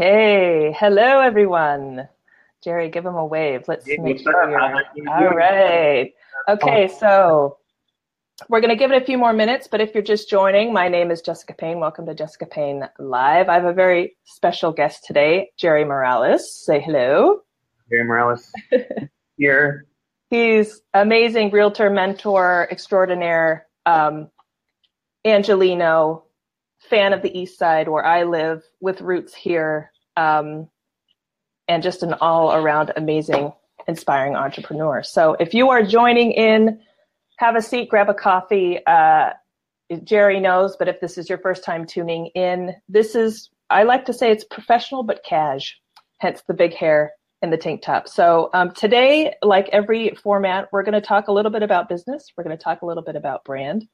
Okay. Hello, everyone. Jerry, give him a wave. Let's Hey, make sure you're all right. Okay, so we're going to give it a few more minutes, but if you're just joining, my name is Jessica Payne. Welcome to Jessica Payne Live. I have a very special guest today, Jerry Morales. Say hello. Jerry Morales here. He's amazing realtor, mentor extraordinaire, um, Angelino, fan of the East Side where I live, with roots here, um, and just an all around amazing, inspiring entrepreneur. So if you are joining in, have a seat, grab a coffee. Uh, Jerry knows, but if this is your first time tuning in, this is, I like to say it's professional but cash, hence the big hair and the tank top. So um, today, like every format, we're going to talk a little bit about business. We're going to talk a little bit about brand.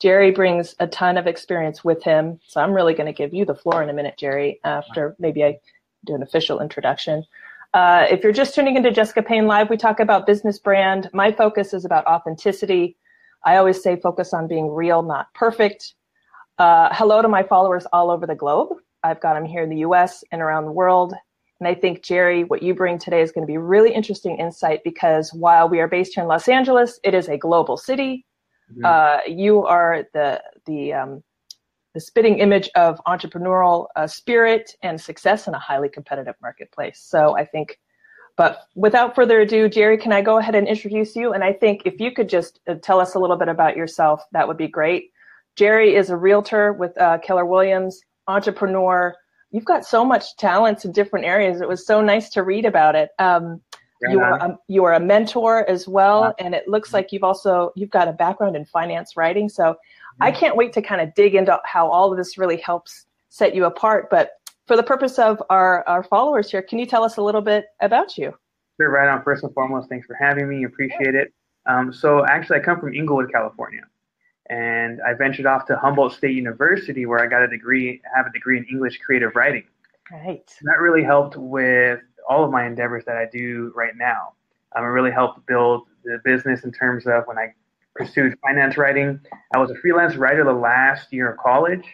Jerry brings a ton of experience with him. So I'm really going to give you the floor in a minute, Jerry, after maybe I do an official introduction. Uh, if you're just tuning into Jessica Payne Live, we talk about business brand. My focus is about authenticity. I always say focus on being real, not perfect. Uh, hello to my followers all over the globe. I've got them here in the US and around the world. And I think, Jerry, what you bring today is going to be really interesting insight because while we are based here in Los Angeles, it is a global city. Uh, you are the the um, the spitting image of entrepreneurial uh, spirit and success in a highly competitive marketplace. So I think, but without further ado, Jerry, can I go ahead and introduce you? And I think if you could just uh, tell us a little bit about yourself, that would be great. Jerry is a realtor with uh, Keller Williams, entrepreneur. You've got so much talents in different areas. It was so nice to read about it. Um, Right you are a, you are a mentor as well, Yeah. and it looks like you've also you've got a background in finance writing. So I can't wait to kind of dig into how all of this really helps set you apart. But for the purpose of our our followers here, can you tell us a little bit about you? Sure, right on. First and foremost, thanks for having me. Appreciate it. Um, so actually, I come from Inglewood, California, and I ventured off to Humboldt State University, where I got a degree, have a degree in English creative writing. Right. That really helped with all of my endeavors that I do right now. Um, it really helped build the business in terms of when I pursued finance writing. I was a freelance writer the last year of college,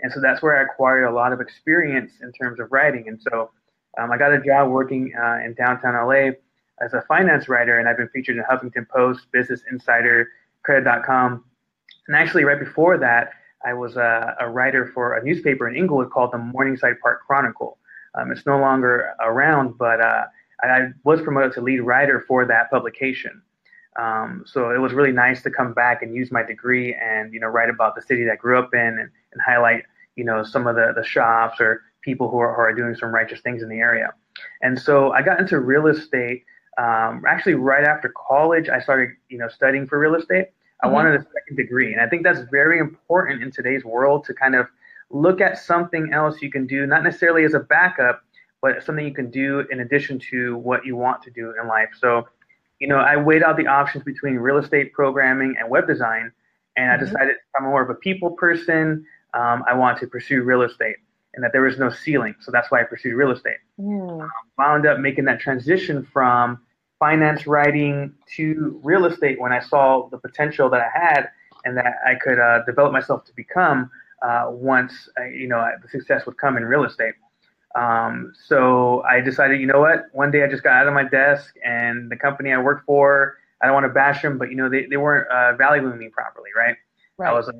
and so that's where I acquired a lot of experience in terms of writing. And so um, I got a job working uh, in downtown LA as a finance writer, and I've been featured in Huffington Post, Business Insider, Credit.com. And actually, right before that, I was a, a writer for a newspaper in Inglewood called the Morningside Park Chronicle. Um, it's no longer around, but uh, I was promoted to lead writer for that publication. Um, so it was really nice to come back and use my degree and you know write about the city that I grew up in and, and highlight you know some of the, the shops or people who are, who are doing some righteous things in the area. And so I got into real estate um, actually right after college. I started you know studying for real estate. I Mhm. wanted a second degree, and I think that's very important in today's world to kind of look at something else you can do, not necessarily as a backup, but something you can do in addition to what you want to do in life. So, you know, I weighed out the options between real estate programming and web design, and I Mhm. decided I'm more of a people person. Um, I want to pursue real estate, and that there was no ceiling, so that's why I pursued real estate. Mm, Wound up making that transition from finance writing to real estate when I saw the potential that I had and that I could uh, develop myself to become uh, once uh, you know the success would come in real estate. Um, so I decided, you know what? One day I just got out of my desk, and the company I worked for, I don't want to bash them, but you know they, they weren't uh, valuing me properly, right? right. I was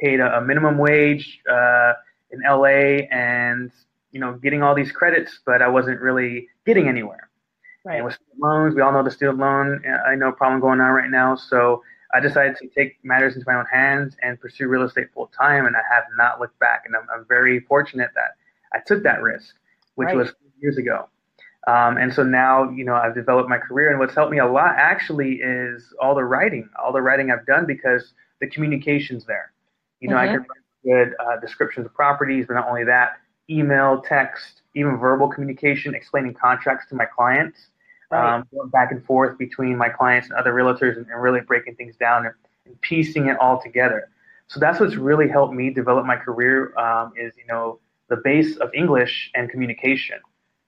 paid a, a minimum wage uh, in LA, and you know getting all these credits, but I wasn't really getting anywhere. right. And with student loans, we all know the student loan, uh, I know problem going on right now. So I decided to take matters into my own hands and pursue real estate full time, and I have not looked back. And I'm, I'm very fortunate that I took that risk, which Right. was years ago. Um, and so now, you know, I've developed my career, and what's helped me a lot actually is all the writing, all the writing I've done because the communication's there. You know, I Mhm. can write good uh, descriptions of properties, but not only that, email, text, even verbal communication, explaining contracts to my clients Um, going back and forth between my clients and other realtors and, and really breaking things down and, and piecing it all together. So that's what's really helped me develop my career um, is, you know, the base of English and communication,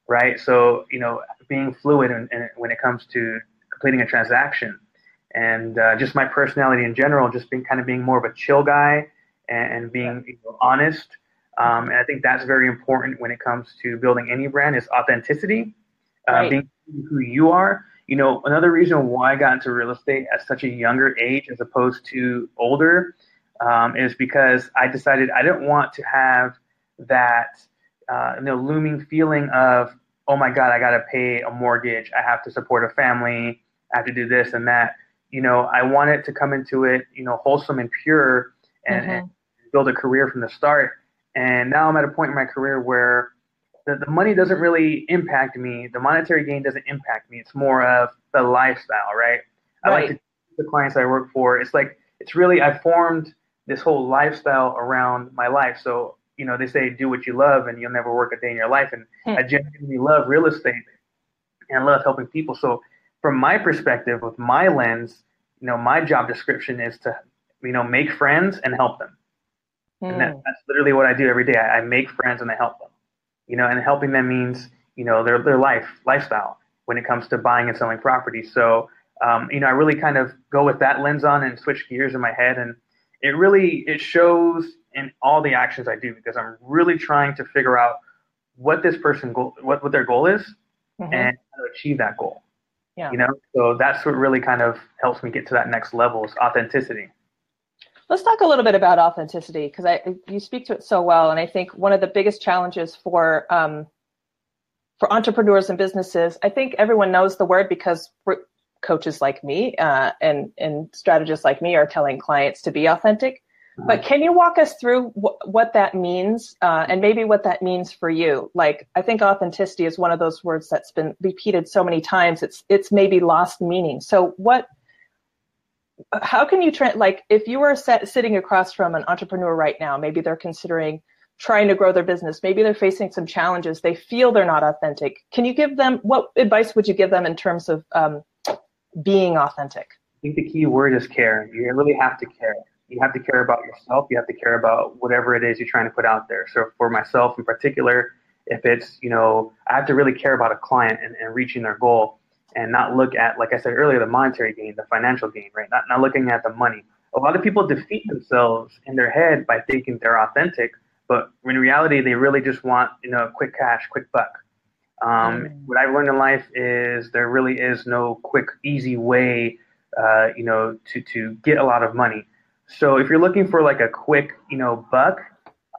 right? So, you know, being fluid in, in, when it comes to completing a transaction and uh, just my personality in general, just being kind of being more of a chill guy and, and being you know, honest Um, and I think that's very important when it comes to building any brand is authenticity, uh, right. being who you are. You know, another reason why I got into real estate at such a younger age as opposed to older um, is because I decided I didn't want to have that uh, you know looming feeling of oh my god I got to pay a mortgage I have to support a family I have to do this and that you know I wanted to come into it you know wholesome and pure and, mm-hmm. and build a career from the start and now I'm at a point in my career where the, the money doesn't really impact me the monetary gain doesn't impact me it's more of the lifestyle right, right. I like to the clients I work for it's like it's really I formed this whole lifestyle around my life so you know, they say do what you love and you'll never work a day in your life. And hmm. I genuinely love real estate and love helping people. So from my perspective, with my lens, you know, my job description is to, you know, make friends and help them. Hmm. And that, hmm. that's literally what I do every day. I, I make friends and I help them. You know, and helping them means, you know, their their life lifestyle when it comes to buying and selling property. So um, you know, I really kind of go with that lens on and switch gears in my head and it really it shows in all the actions I do because I'm really trying to figure out what this person goal, what, what their goal is mm-hmm. and how to achieve that goal. Yeah. You know, so that's what really kind of helps me get to that next level is authenticity. Let's talk a little bit about authenticity because I you speak to it so well, and I think one of the biggest challenges for um, for entrepreneurs and businesses, I think everyone knows the word because coaches like me uh, and and strategists like me are telling clients to be authentic. But can you walk us through wh- what that means uh, and maybe what that means for you? Like, I think authenticity is one of those words that's been repeated so many times. It's it's maybe lost meaning. So, what? How can you tra- like if you are set, sitting across from an entrepreneur right now? Maybe they're considering trying to grow their business. Maybe they're facing some challenges. They feel they're not authentic. Can you give them what advice would you give them in terms of um, being authentic? I think the key word is care. You really have to care you have to care about yourself. You have to care about whatever it is you're trying to put out there. So for myself in particular, if it's, you know, I have to really care about a client and, and reaching their goal and not look at, like I said earlier, the monetary gain, the financial gain, right? Not, not looking at the money. A lot of people defeat themselves in their head by thinking they're authentic, but in reality, they really just want, you know, quick cash, quick buck. Um, mm. What I've learned in life is there really is no quick, easy way, uh, you know, to, to get a lot of money. So if you're looking for like a quick, you know, buck,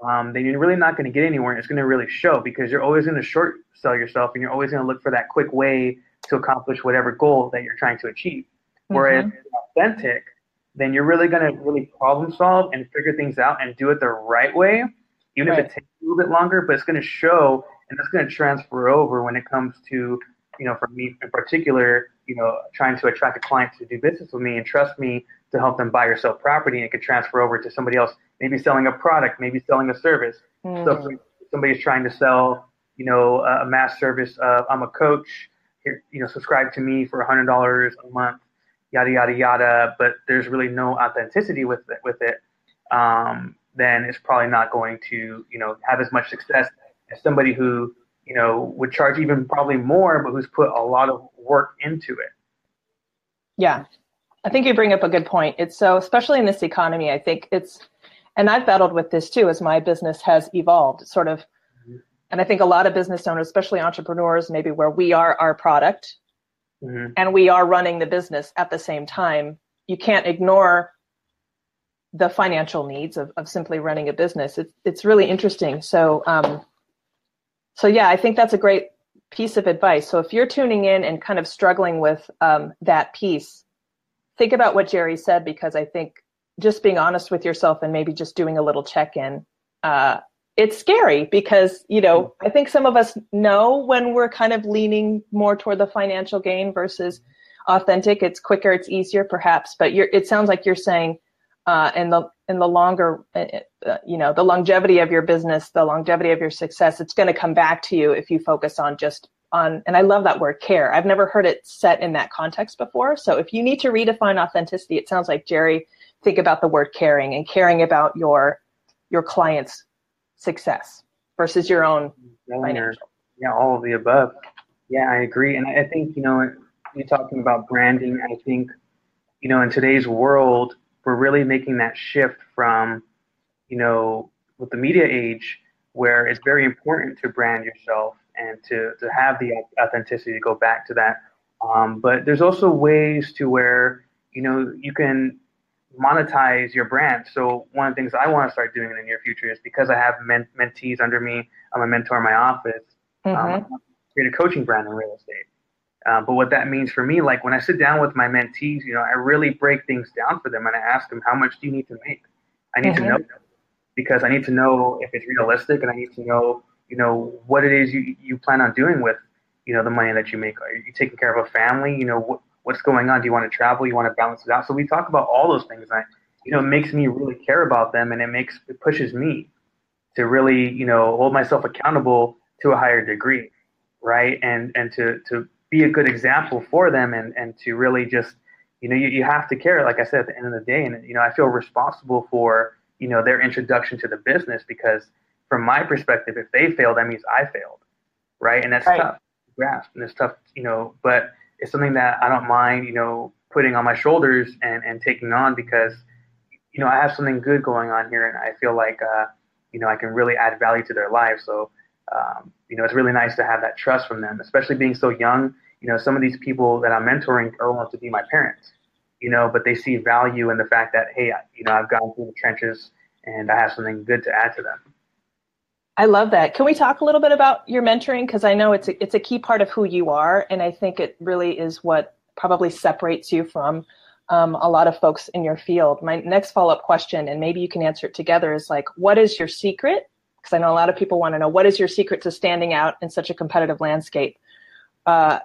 um, then you're really not going to get anywhere. It's going to really show because you're always going to short sell yourself and you're always going to look for that quick way to accomplish whatever goal that you're trying to achieve. Whereas mm-hmm. authentic, then you're really going to really problem solve and figure things out and do it the right way, even right. if it takes a little bit longer, but it's going to show and that's going to transfer over when it comes to, you know, for me in particular, you know, trying to attract a client to do business with me and trust me to help them buy or sell property and it could transfer over to somebody else, maybe selling a product, maybe selling a service. Mm. So if somebody's trying to sell, you know, a mass service, uh, I'm a coach, you know, subscribe to me for $100 a month, yada, yada, yada, but there's really no authenticity with it, with it, um, then it's probably not going to, you know, have as much success as somebody who, you know, would charge even probably more, but who's put a lot of work into it. Yeah, I think you bring up a good point. It's so, especially in this economy, I think it's, and I've battled with this too as my business has evolved, sort of. And I think a lot of business owners, especially entrepreneurs, maybe where we are our product mm-hmm. and we are running the business at the same time, you can't ignore the financial needs of, of simply running a business. It's, it's really interesting. So, um, so yeah, I think that's a great piece of advice. So if you're tuning in and kind of struggling with um, that piece, think about what Jerry said because I think just being honest with yourself and maybe just doing a little check in. Uh, it's scary because you know I think some of us know when we're kind of leaning more toward the financial gain versus authentic. It's quicker, it's easier, perhaps. But it sounds like you're saying, uh, in the in the longer, uh, uh, you know, the longevity of your business, the longevity of your success, it's going to come back to you if you focus on just on, and I love that word care. I've never heard it set in that context before. So if you need to redefine authenticity, it sounds like Jerry, think about the word caring and caring about your your client's success versus your own financial. Yeah, all of the above. Yeah, I agree. And I think, you know, you're talking about branding. I think, you know, in today's world, we're really making that shift from, you know, with the media age, where it's very important to brand yourself and to, to have the authenticity to go back to that. Um, but there's also ways to where, you know, you can monetize your brand. So one of the things I want to start doing in the near future is because I have men- mentees under me, I'm a mentor in my office, mm-hmm. um, create a coaching brand in real estate. Um, but what that means for me, like when I sit down with my mentees, you know, I really break things down for them and I ask them, how much do you need to make? I need mm-hmm. to know because I need to know if it's realistic and I need to know, you know, what it is you, you plan on doing with, you know, the money that you make. Are you taking care of a family? You know, what, what's going on? Do you want to travel? You want to balance it out? So we talk about all those things. And I, you know, it makes me really care about them and it makes, it pushes me to really, you know, hold myself accountable to a higher degree. Right. And, and to, to be a good example for them and, and to really just, you know, you, you have to care, like I said, at the end of the day. And, you know, I feel responsible for, you know, their introduction to the business because from my perspective, if they fail, that means I failed. Right. And that's right. tough to grasp and it's tough, you know, but it's something that I don't mind, you know, putting on my shoulders and, and taking on because, you know, I have something good going on here and I feel like, uh, you know, I can really add value to their lives. So, um, you know, it's really nice to have that trust from them, especially being so young. You know, some of these people that I'm mentoring are want to be my parents, you know, but they see value in the fact that, hey, you know, I've gone through the trenches and I have something good to add to them. I love that. Can we talk a little bit about your mentoring? Because I know it's a, it's a key part of who you are, and I think it really is what probably separates you from um, a lot of folks in your field. My next follow up question, and maybe you can answer it together, is like, what is your secret? Because I know a lot of people want to know what is your secret to standing out in such a competitive landscape. Uh,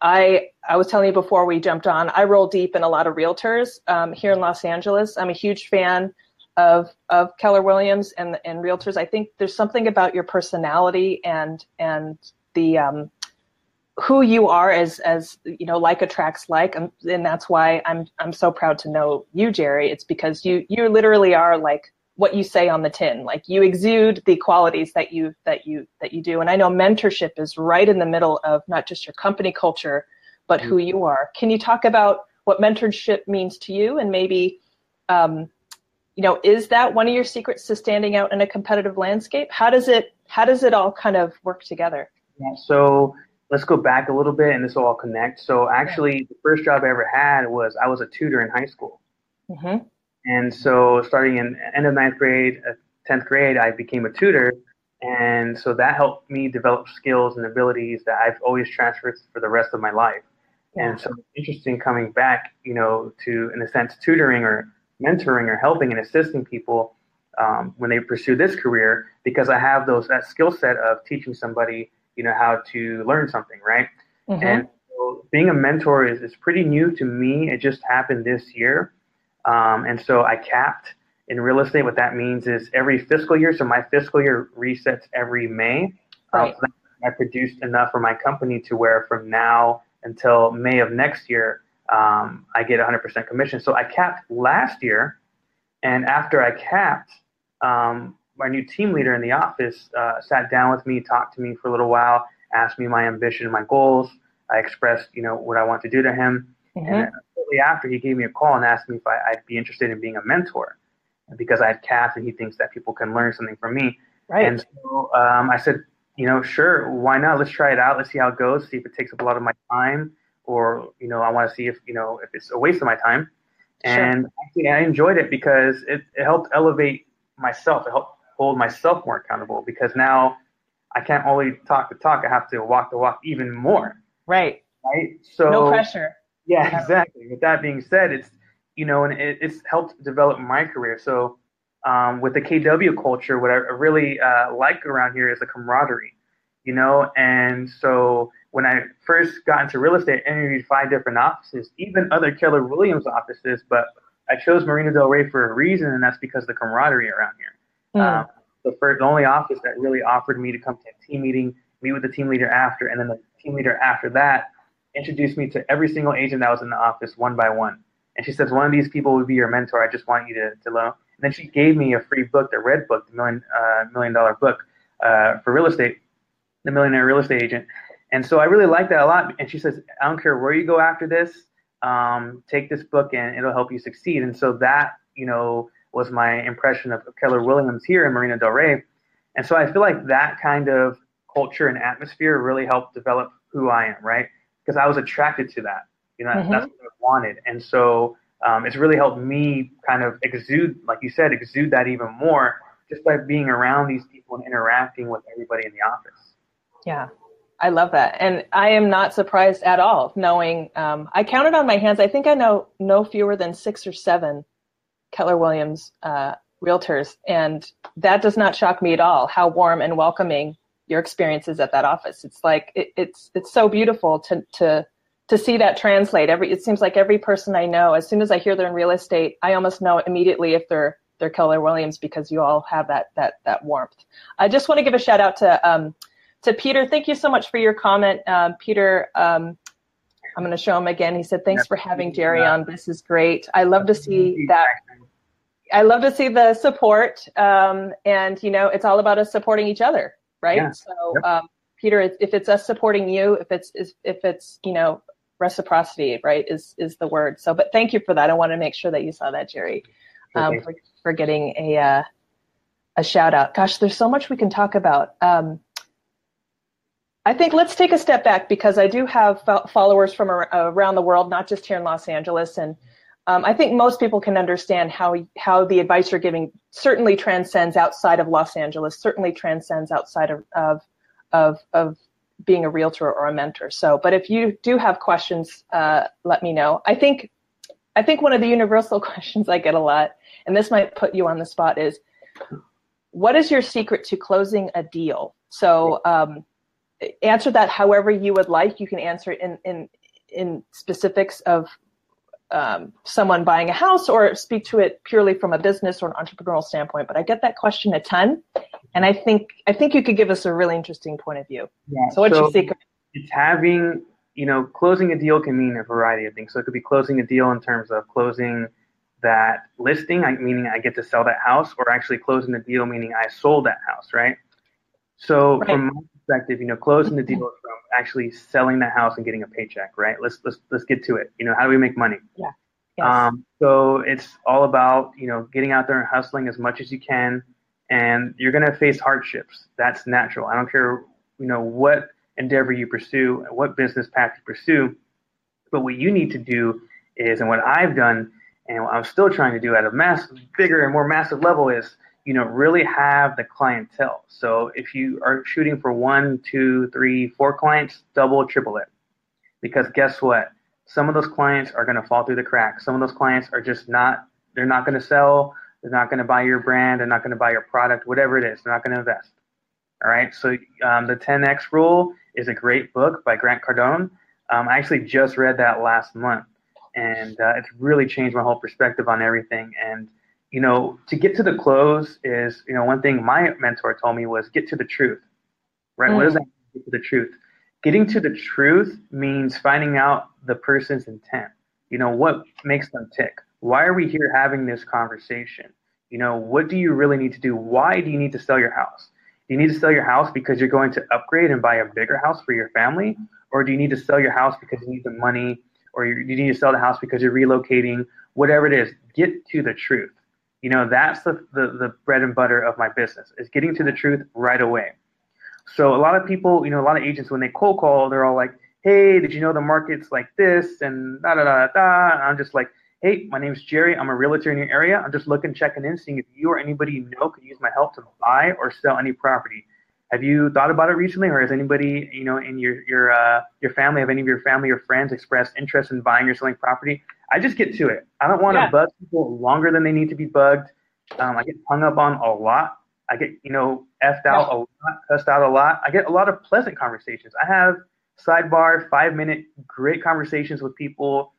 I I was telling you before we jumped on. I roll deep in a lot of realtors um, here in Los Angeles. I'm a huge fan of of Keller Williams and and realtors. I think there's something about your personality and and the um, who you are as as you know like attracts like. And, and that's why I'm I'm so proud to know you Jerry. It's because you you literally are like what you say on the tin. Like you exude the qualities that you that you that you do. And I know mentorship is right in the middle of not just your company culture but who you are. Can you talk about what mentorship means to you and maybe um, you know, is that one of your secrets to standing out in a competitive landscape? How does it how does it all kind of work together? Yeah, so let's go back a little bit and this will all connect. So actually, the first job I ever had was I was a tutor in high school. Mm-hmm. And so starting in end of ninth grade, uh, tenth grade, I became a tutor, and so that helped me develop skills and abilities that I've always transferred for the rest of my life. Yeah. And so interesting coming back, you know, to in a sense tutoring or mentoring or helping and assisting people um, when they pursue this career because I have those that skill set of teaching somebody, you know, how to learn something, right? Mm-hmm. And so being a mentor is, is pretty new to me. It just happened this year. Um, and so I capped in real estate. What that means is every fiscal year. So my fiscal year resets every May. Um, right. so I produced enough for my company to where from now until May of next year, um, I get 100% commission. So I capped last year, and after I capped, um, my new team leader in the office uh, sat down with me, talked to me for a little while, asked me my ambition, my goals. I expressed, you know, what I want to do to him. Mm-hmm. And shortly after, he gave me a call and asked me if I, would be interested in being a mentor, because I had capped, and he thinks that people can learn something from me. Right. And so um, I said, you know, sure, why not? Let's try it out. Let's see how it goes. See if it takes up a lot of my time or you know I want to see if you know if it's a waste of my time. And sure. actually, I enjoyed it because it, it helped elevate myself. It helped hold myself more accountable because now I can't only talk the talk. I have to walk the walk even more. Right. Right. So no pressure. Yeah, exactly. With that being said, it's you know, and it, it's helped develop my career. So um, with the KW culture, what I really uh, like around here is the camaraderie, you know, and so when I first got into real estate, I interviewed five different offices, even other Keller Williams offices, but I chose Marina Del Rey for a reason, and that's because of the camaraderie around here. Mm. Um, the first, the only office that really offered me to come to a team meeting, meet with the team leader after, and then the team leader after that introduced me to every single agent that was in the office one by one. And she says, one of these people would be your mentor. I just want you to, to know. And then she gave me a free book, the Red Book, the million, uh, million dollar book uh, for real estate, the millionaire real estate agent. And so I really like that a lot. And she says, I don't care where you go after this, um, take this book and it'll help you succeed. And so that, you know, was my impression of Keller Williams here in Marina Del Rey. And so I feel like that kind of culture and atmosphere really helped develop who I am, right? Because I was attracted to that. You know, mm-hmm. that's what I wanted. And so um, it's really helped me kind of exude, like you said, exude that even more just by being around these people and interacting with everybody in the office. Yeah, I love that, and I am not surprised at all. Knowing um, I counted on my hands, I think I know no fewer than six or seven Keller Williams uh, realtors, and that does not shock me at all. How warm and welcoming your experience is at that office. It's like it, it's it's so beautiful to to to see that translate. Every it seems like every person I know, as soon as I hear they're in real estate, I almost know immediately if they're they're Keller Williams because you all have that that that warmth. I just want to give a shout out to. Um, to Peter, thank you so much for your comment. Um, Peter, um, I'm going to show him again. He said, thanks for having Jerry on. This is great. I love to see that. I love to see the support. Um, and, you know, it's all about us supporting each other, right? Yeah. So. Um, Peter, if it's us supporting you, if it's, if it's, you know, reciprocity, right, is, is the word. So, but thank you for that. I want to make sure that you saw that, Jerry, um, for, for getting a, uh, a shout out. Gosh, there's so much we can talk about. Um, I think let's take a step back because I do have followers from around the world, not just here in Los Angeles, and um, I think most people can understand how how the advice you're giving certainly transcends outside of Los Angeles, certainly transcends outside of of of, of being a realtor or a mentor. So, but if you do have questions, uh, let me know. I think I think one of the universal questions I get a lot, and this might put you on the spot, is what is your secret to closing a deal? So. Um, answer that however you would like. You can answer in in in specifics of um, someone buying a house or speak to it purely from a business or an entrepreneurial standpoint. But I get that question a ton, and I think I think you could give us a really interesting point of view. Yeah, so, what's so your secret? It's having you know closing a deal can mean a variety of things. So it could be closing a deal in terms of closing that listing, meaning I get to sell that house, or actually closing the deal, meaning I sold that house, right? So right. from my perspective, you know, closing the deal is from actually selling the house and getting a paycheck, right? Let's let's let's get to it. You know, how do we make money? Yeah. Yes. Um, so it's all about you know getting out there and hustling as much as you can, and you're gonna face hardships. That's natural. I don't care you know what endeavor you pursue, what business path you pursue, but what you need to do is, and what I've done, and what I'm still trying to do at a mass, bigger and more massive level is you know, really have the clientele. So if you are shooting for one, two, three, four clients, double, triple it. Because guess what? Some of those clients are going to fall through the cracks. Some of those clients are just not, they're not going to sell. They're not going to buy your brand. They're not going to buy your product, whatever it is. They're not going to invest. All right. So um, the 10X rule is a great book by Grant Cardone. Um, I actually just read that last month and uh, it's really changed my whole perspective on everything. And you know, to get to the close is, you know, one thing my mentor told me was get to the truth, right? Mm. What does that mean, get to the truth? Getting to the truth means finding out the person's intent. You know, what makes them tick? Why are we here having this conversation? You know, what do you really need to do? Why do you need to sell your house? Do you need to sell your house because you're going to upgrade and buy a bigger house for your family? Or do you need to sell your house because you need the money? Or you need to sell the house because you're relocating? Whatever it is, get to the truth. You know, that's the, the, the bread and butter of my business is getting to the truth right away. So a lot of people, you know, a lot of agents, when they cold call, they're all like, hey, did you know the market's like this? And da da da da. And I'm just like, hey, my name's Jerry. I'm a realtor in your area. I'm just looking, checking in, seeing if you or anybody you know could use my help to buy or sell any property. Have you thought about it recently, or has anybody, you know, in your your uh, your family, have any of your family or friends expressed interest in buying or selling property? I just get to it. I don't want to yeah. bug people longer than they need to be bugged. Um, I get hung up on a lot. I get, you know, effed out a lot, cussed out a lot. I get a lot of pleasant conversations. I have sidebar, five minute, great conversations with people,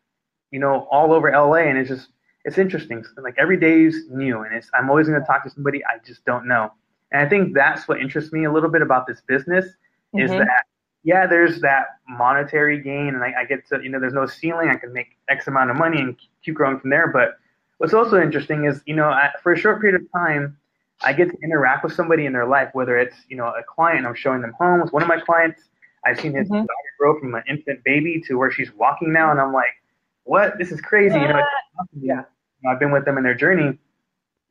you know, all over LA. And it's just, it's interesting. Like every day is new. And it's, I'm always going to talk to somebody I just don't know. And I think that's what interests me a little bit about this business mm-hmm. is that yeah, there's that monetary gain, and I, I, get to, you know, there's no ceiling. I can make X amount of money and keep growing from there. But what's also interesting is, you know, I, for a short period of time, I get to interact with somebody in their life, whether it's, you know, a client, I'm showing them homes. One of my clients, I've seen his mm-hmm. daughter grow from an infant baby to where she's walking now, and I'm like, what? This is crazy. You know, yeah. You know, I've been with them in their journey.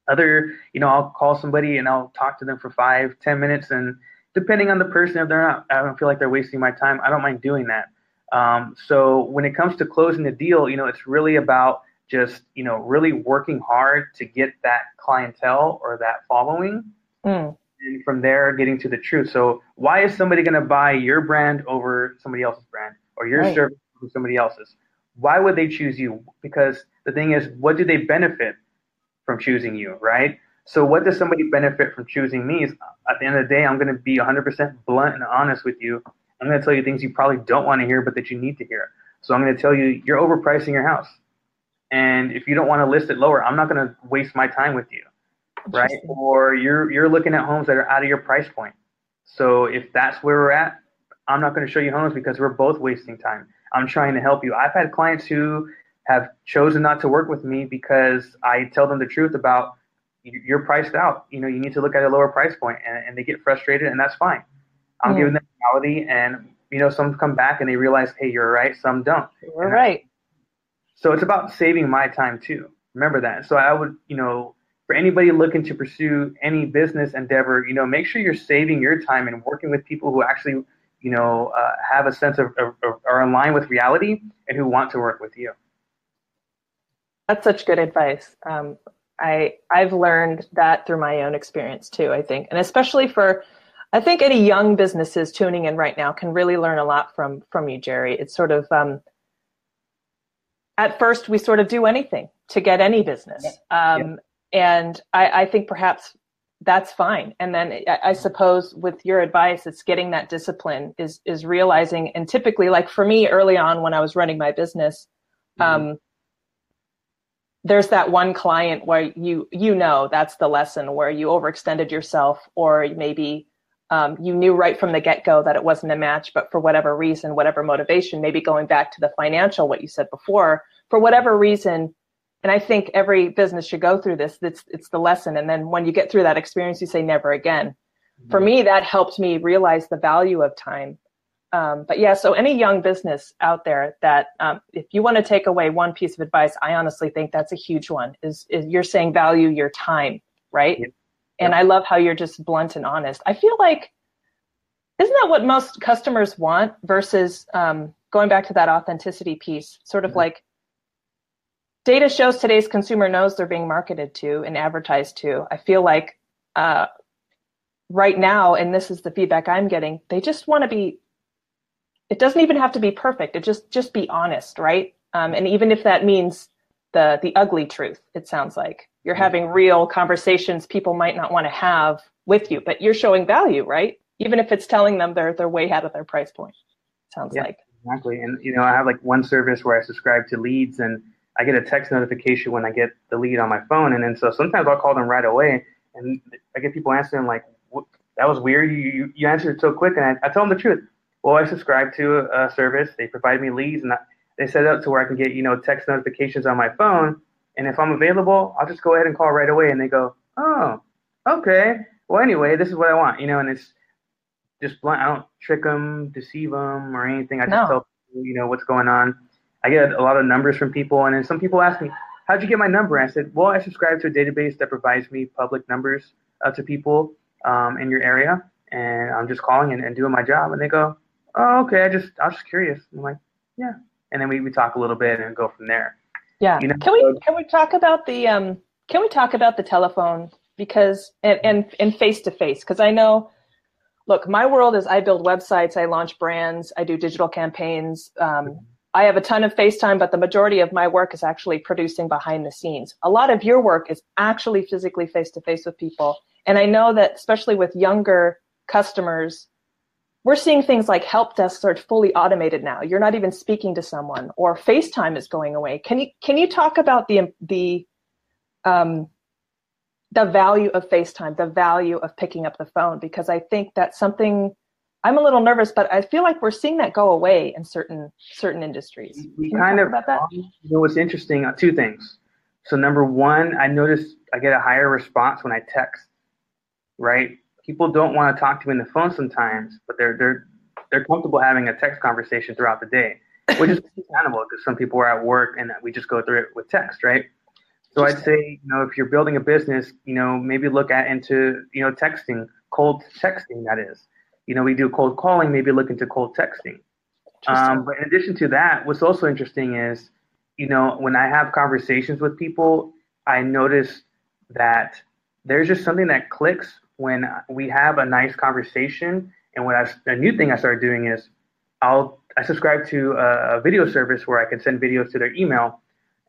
other, you know, I'll call somebody and I'll talk to them for five, ten minutes, and depending on the person, if they're not, I don't feel like they're wasting my time. I don't mind doing that. Um, so when it comes to closing the deal, you know, it's really about just, you know, really working hard to get that clientele or that following. Mm. And from there, getting to the truth. So why is somebody going to buy your brand over somebody else's brand or your right. service over somebody else's? Why would they choose you? Because the thing is, what do they benefit from choosing you, right? So what does somebody benefit from choosing me? Is uh, at the end of the day, I'm going to be 100% blunt and honest with you. I'm going to tell you things you probably don't want to hear, but that you need to hear. So I'm going to tell you you're overpricing your house, and if you don't want to list it lower, I'm not going to waste my time with you, right? Or you're you're looking at homes that are out of your price point. So if that's where we're at, I'm not going to show you homes because we're both wasting time. I'm trying to help you. I've had clients who have chosen not to work with me because I tell them the truth about you're priced out. You know, you need to look at a lower price point, and, and they get frustrated, and that's fine. I'm mm. giving them reality, and you know, some come back and they realize, hey, you're right. Some don't. You're right. So it's about saving my time too. Remember that. So I would, you know, for anybody looking to pursue any business endeavor, you know, make sure you're saving your time and working with people who actually, you know, uh, have a sense of, of, of are in line with reality and who want to work with you. That's such good advice. Um, I I've learned that through my own experience too. I think, and especially for, I think any young businesses tuning in right now can really learn a lot from from you, Jerry. It's sort of um, at first we sort of do anything to get any business, um, yeah. and I, I think perhaps that's fine. And then I, I, suppose with your advice, it's getting that discipline is is realizing. And typically, like for me, early on when I was running my business, mm-hmm. um, there's that one client where you you know that's the lesson where you overextended yourself or maybe um, you knew right from the get-go that it wasn't a match but for whatever reason whatever motivation maybe going back to the financial what you said before for whatever reason and i think every business should go through this it's it's the lesson. And then when you get through that experience you say never again. Mm-hmm. for me that helped me realize the value of time um, but yeah, so any young business out there that um, if you want to take away one piece of advice, I honestly think that's a huge one. Is, is you're saying value your time, right? Yep. And yep. I love how you're just blunt and honest. I feel like isn't that what most customers want versus um, going back to that authenticity piece? Sort of like data shows today's consumer knows they're being marketed to and advertised to. I feel like uh, right now, and this is the feedback I'm getting, they just want to be it doesn't even have to be perfect. It just just be honest, right? Um, and even if that means the the ugly truth, it sounds like you're having real conversations people might not want to have with you, but you're showing value, right? Even if it's telling them they're they're way out of their price point. Sounds yeah, like exactly. And you know, I have like one service where I subscribe to leads, and I get a text notification when I get the lead on my phone, and then so sometimes I'll call them right away, and I get people answering like, "That was weird. You you, you answered so quick," and I, I tell them the truth well, I subscribe to a, service. They provide me leads, and they set it up to where I can get you know text notifications on my phone. And if I'm available, I'll just go ahead and call right away. And they go, oh, okay. Well, anyway, this is what I want, you know. And it's just blunt. I don't trick them, deceive them, or anything. I just no. tell people, you know what's going on. I get a lot of numbers from people, and then some people ask me, "How'd you get my number?" I said, "Well, I subscribe to a database that provides me public numbers uh, to people um, in your area, and I'm just calling and, and doing my job." And they go, oh, okay, I just, I was just curious. I'm like, yeah. And then we, we talk a little bit and go from there. Yeah. You know, can we, can we talk about the, um, can we talk about the telephone because, and, and, and face to face? Cause I know, look, my world is I build websites, I launch brands, I do digital campaigns. Um, I have a ton of FaceTime, but the majority of my work is actually producing behind the scenes. A lot of your work is actually physically face to face with people. And I know that especially with younger customers, we're seeing things like help desks are fully automated now. You're not even speaking to someone, or FaceTime is going away. Can you can you talk about the the um, the value of FaceTime, the value of picking up the phone? Because I think that's something I'm a little nervous, but I feel like we're seeing that go away in certain certain industries. We kind of about that? You know what's interesting? Uh, two things. So number one, I notice I get a higher response when I text. Right people don't want to talk to me in the phone sometimes, but they're they're they're comfortable having a text conversation throughout the day, which is understandable because some people are at work and we just go through it with text, right? So I'd say, you know, if you're building a business, you know, maybe look at into, you know, texting, cold texting, that is. You know, we do cold calling, maybe look into cold texting. Um, but in addition to that, what's also interesting is, you know, when I have conversations with people, I notice that there's just something that clicks when we have a nice conversation. And what I, a new thing I started doing is I'll I subscribe to a, a video service where I can send videos to their email,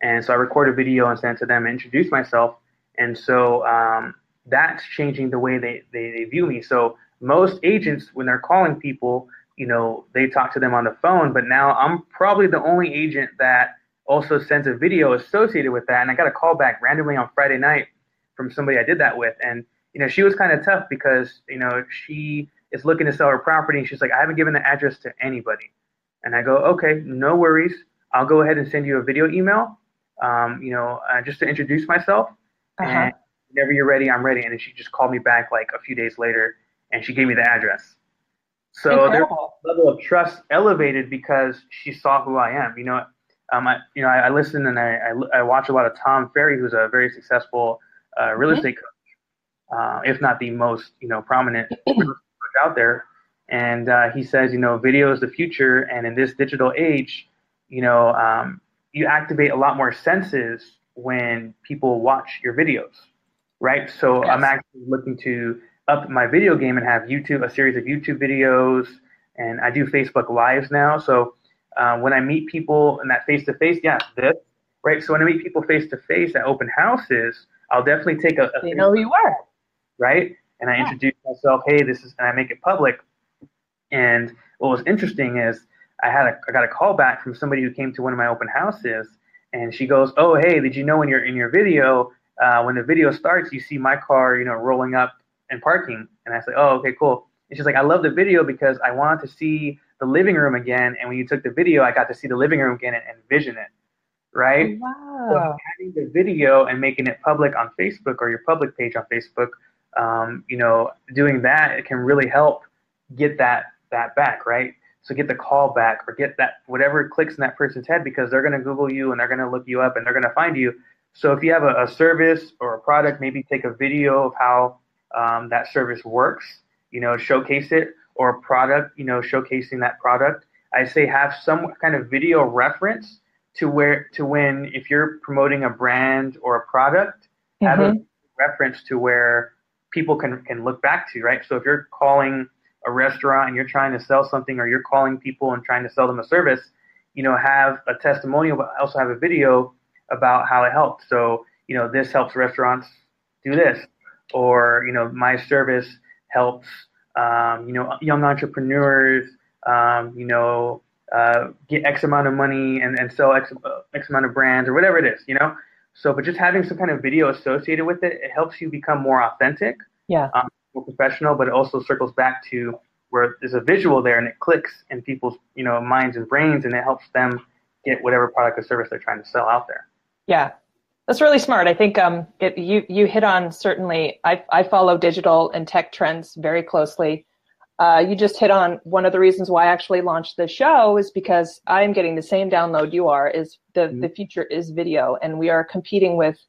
and so I record a video and send it to them and introduce myself. And so um, that's changing the way they, they, they view me. So most agents, when they're calling people, you know, they talk to them on the phone, but now I'm probably the only agent that also sends a video associated with that. And I got a call back randomly on Friday night from somebody I did that with. And, you know, she was kind of tough because, you know, she is looking to sell her property and she's like, I haven't given the address to anybody. And I go, okay, no worries. I'll go ahead and send you a video email, um, you know, uh, just to introduce myself. Uh-huh. And whenever you're ready, I'm ready. And then she just called me back like a few days later and she gave me the address. So their level of trust elevated because she saw who I am. You know, um, I, you know, I, I listen and I, I, I, watch a lot of Tom Ferry, who's a very successful uh, real mm-hmm. estate coach, uh, if not the most, you know, prominent out there. And uh, he says, you know, video is the future, and in this digital age, you know, um, you activate a lot more senses when people watch your videos, right? So yes. I'm actually looking to up my video game and have YouTube, a series of YouTube videos, and I do Facebook Lives now. So uh, when I meet people in that face to face, yeah, this, right? So when I meet people face to face at open houses, I'll definitely take a. a they know who you are, right? And I yeah. introduce myself. Hey, this is, and I make it public. And what was interesting is I had a, I got a call back from somebody who came to one of my open houses, and she goes, "Oh, hey, did you know in your in your video, uh, when the video starts, you see my car, you know, rolling up and parking?" And I said, "Oh, okay, cool." And she's like, "I love the video because I wanted to see the living room again, and when you took the video, I got to see the living room again and, and vision it." Right? Wow. So having the video and making it public on Facebook or your public page on Facebook, um, you know, doing that it can really help get that that back, right? So get the call back or get that whatever clicks in that person's head because they're going to Google you and they're going to look you up and they're going to find you. So if you have a, a, service or a product, maybe take a video of how um, that service works, you know, showcase it, or a product, you know, showcasing that product. I say have some kind of video reference to where to when if you're promoting a brand or a product, mm-hmm. have a mm-hmm. reference to where people can can look back to, right? So if you're calling a restaurant and you're trying to sell something or you're calling people and trying to sell them a service, you know, have a testimonial, but also have a video about how it helped. So, you know, this helps restaurants do this, or, you know, my service helps, um, you know, young entrepreneurs, um, you know, uh, get X amount of money and, and sell X, uh, X amount of brands or whatever it is, you know? So, but just having some kind of video associated with it, it helps you become more authentic. Yeah. Um, more professional, but it also circles back to where there's a visual there and it clicks in people's you know minds and brains, and it helps them get whatever product or service they're trying to sell out there. Yeah, that's really smart. I think um, it, you you hit on certainly. I I follow digital and tech trends very closely. Uh, you just hit on one of the reasons why I actually launched the show is because I'm getting the same download you are. Is the mm-hmm. the future is video, and we are competing with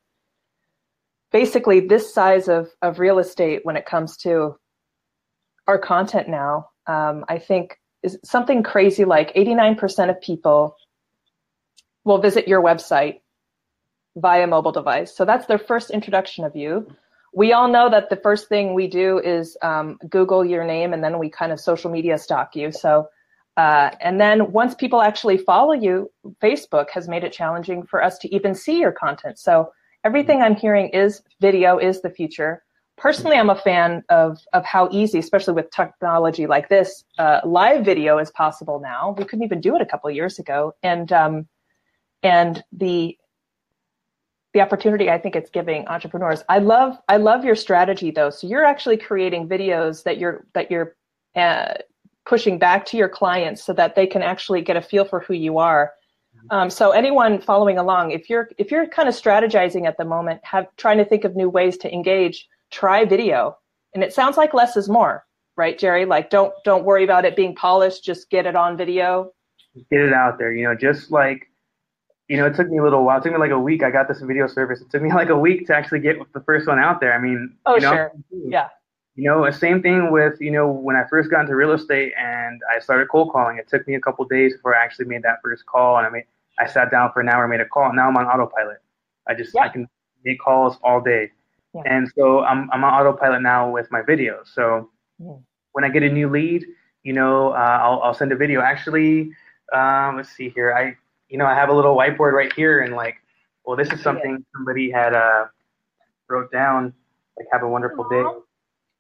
basically this size of, of real estate when it comes to our content now, um, I think is something crazy like 89% of people will visit your website via mobile device. So that's their first introduction of you. We all know that the first thing we do is um, Google your name and then we kind of social media stalk you. So, uh, and then once people actually follow you, Facebook has made it challenging for us to even see your content. So everything I'm hearing is video is the future. Personally, I'm a fan of of how easy, especially with technology like this, uh, live video is possible now. We couldn't even do it a couple years ago, and um, and the the opportunity I think it's giving entrepreneurs. I love I love your strategy though. So you're actually creating videos that you're that you're uh, pushing back to your clients so that they can actually get a feel for who you are um, so anyone following along, if you're if you're kind of strategizing at the moment, have trying to think of new ways to engage, try video. And it sounds like less is more, right, Jerry? Like don't don't worry about it being polished, just get it on video. Get it out there. You know, just like you know, it took me a little while. It took me like a week. I got this video service. It took me like a week to actually get the first one out there. I mean, oh you know, sure, yeah. You know, same thing with you know when I first got into real estate and I started cold calling. It took me a couple days before I actually made that first call, and I made I sat down for an hour, made a call. Now I'm on autopilot. I just yeah. I can make calls all day, yeah. and so I'm I'm on autopilot now with my videos. So yeah. when I get a new lead, you know, uh, I'll I'll send a video. Actually, um, let's see here. I you know I have a little whiteboard right here, and like, well, this is something somebody had uh wrote down. Like, have a wonderful Aww. day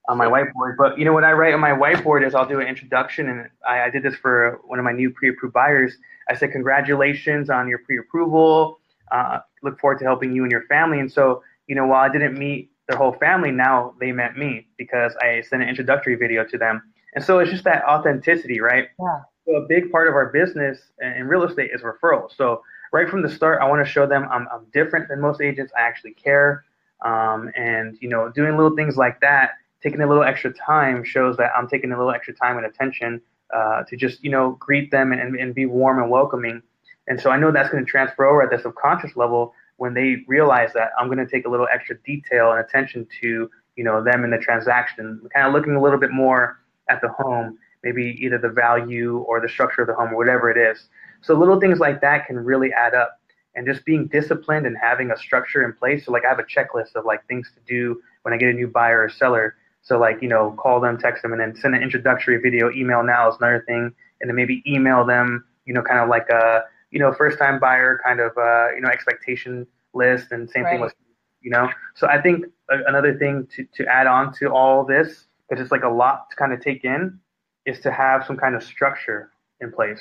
on my whiteboard. But you know what I write on my whiteboard is I'll do an introduction, and I, I did this for one of my new pre-approved buyers. I said, congratulations on your pre-approval. Uh, look forward to helping you and your family. And so, you know, while I didn't meet their whole family, now they met me because I sent an introductory video to them. And so it's just that authenticity, right? Yeah. A big part of our business in real estate is referrals. So right from the start, I want to show them I'm, I'm different than most agents. I actually care. Um, and, you know, doing little things like that, taking a little extra time shows that I'm taking a little extra time and attention uh, to just you know greet them and, and be warm and welcoming. And so I know that's going to transfer over at the subconscious level when they realize that I'm going to take a little extra detail and attention to you know them in the transaction, kind of looking a little bit more at the home, maybe either the value or the structure of the home or whatever it is. So little things like that can really add up. And just being disciplined and having a structure in place. So like I have a checklist of like things to do when I get a new buyer or seller so like, you know, call them, text them, and then send an introductory video. Email now is another thing, and then maybe email them, you know, kind of like a, you know, first time buyer kind of, uh, you know, expectation list, and same right. thing with, you know. So I think another thing to to add on to all this, because it's like a lot to kind of take in, is to have some kind of structure in place,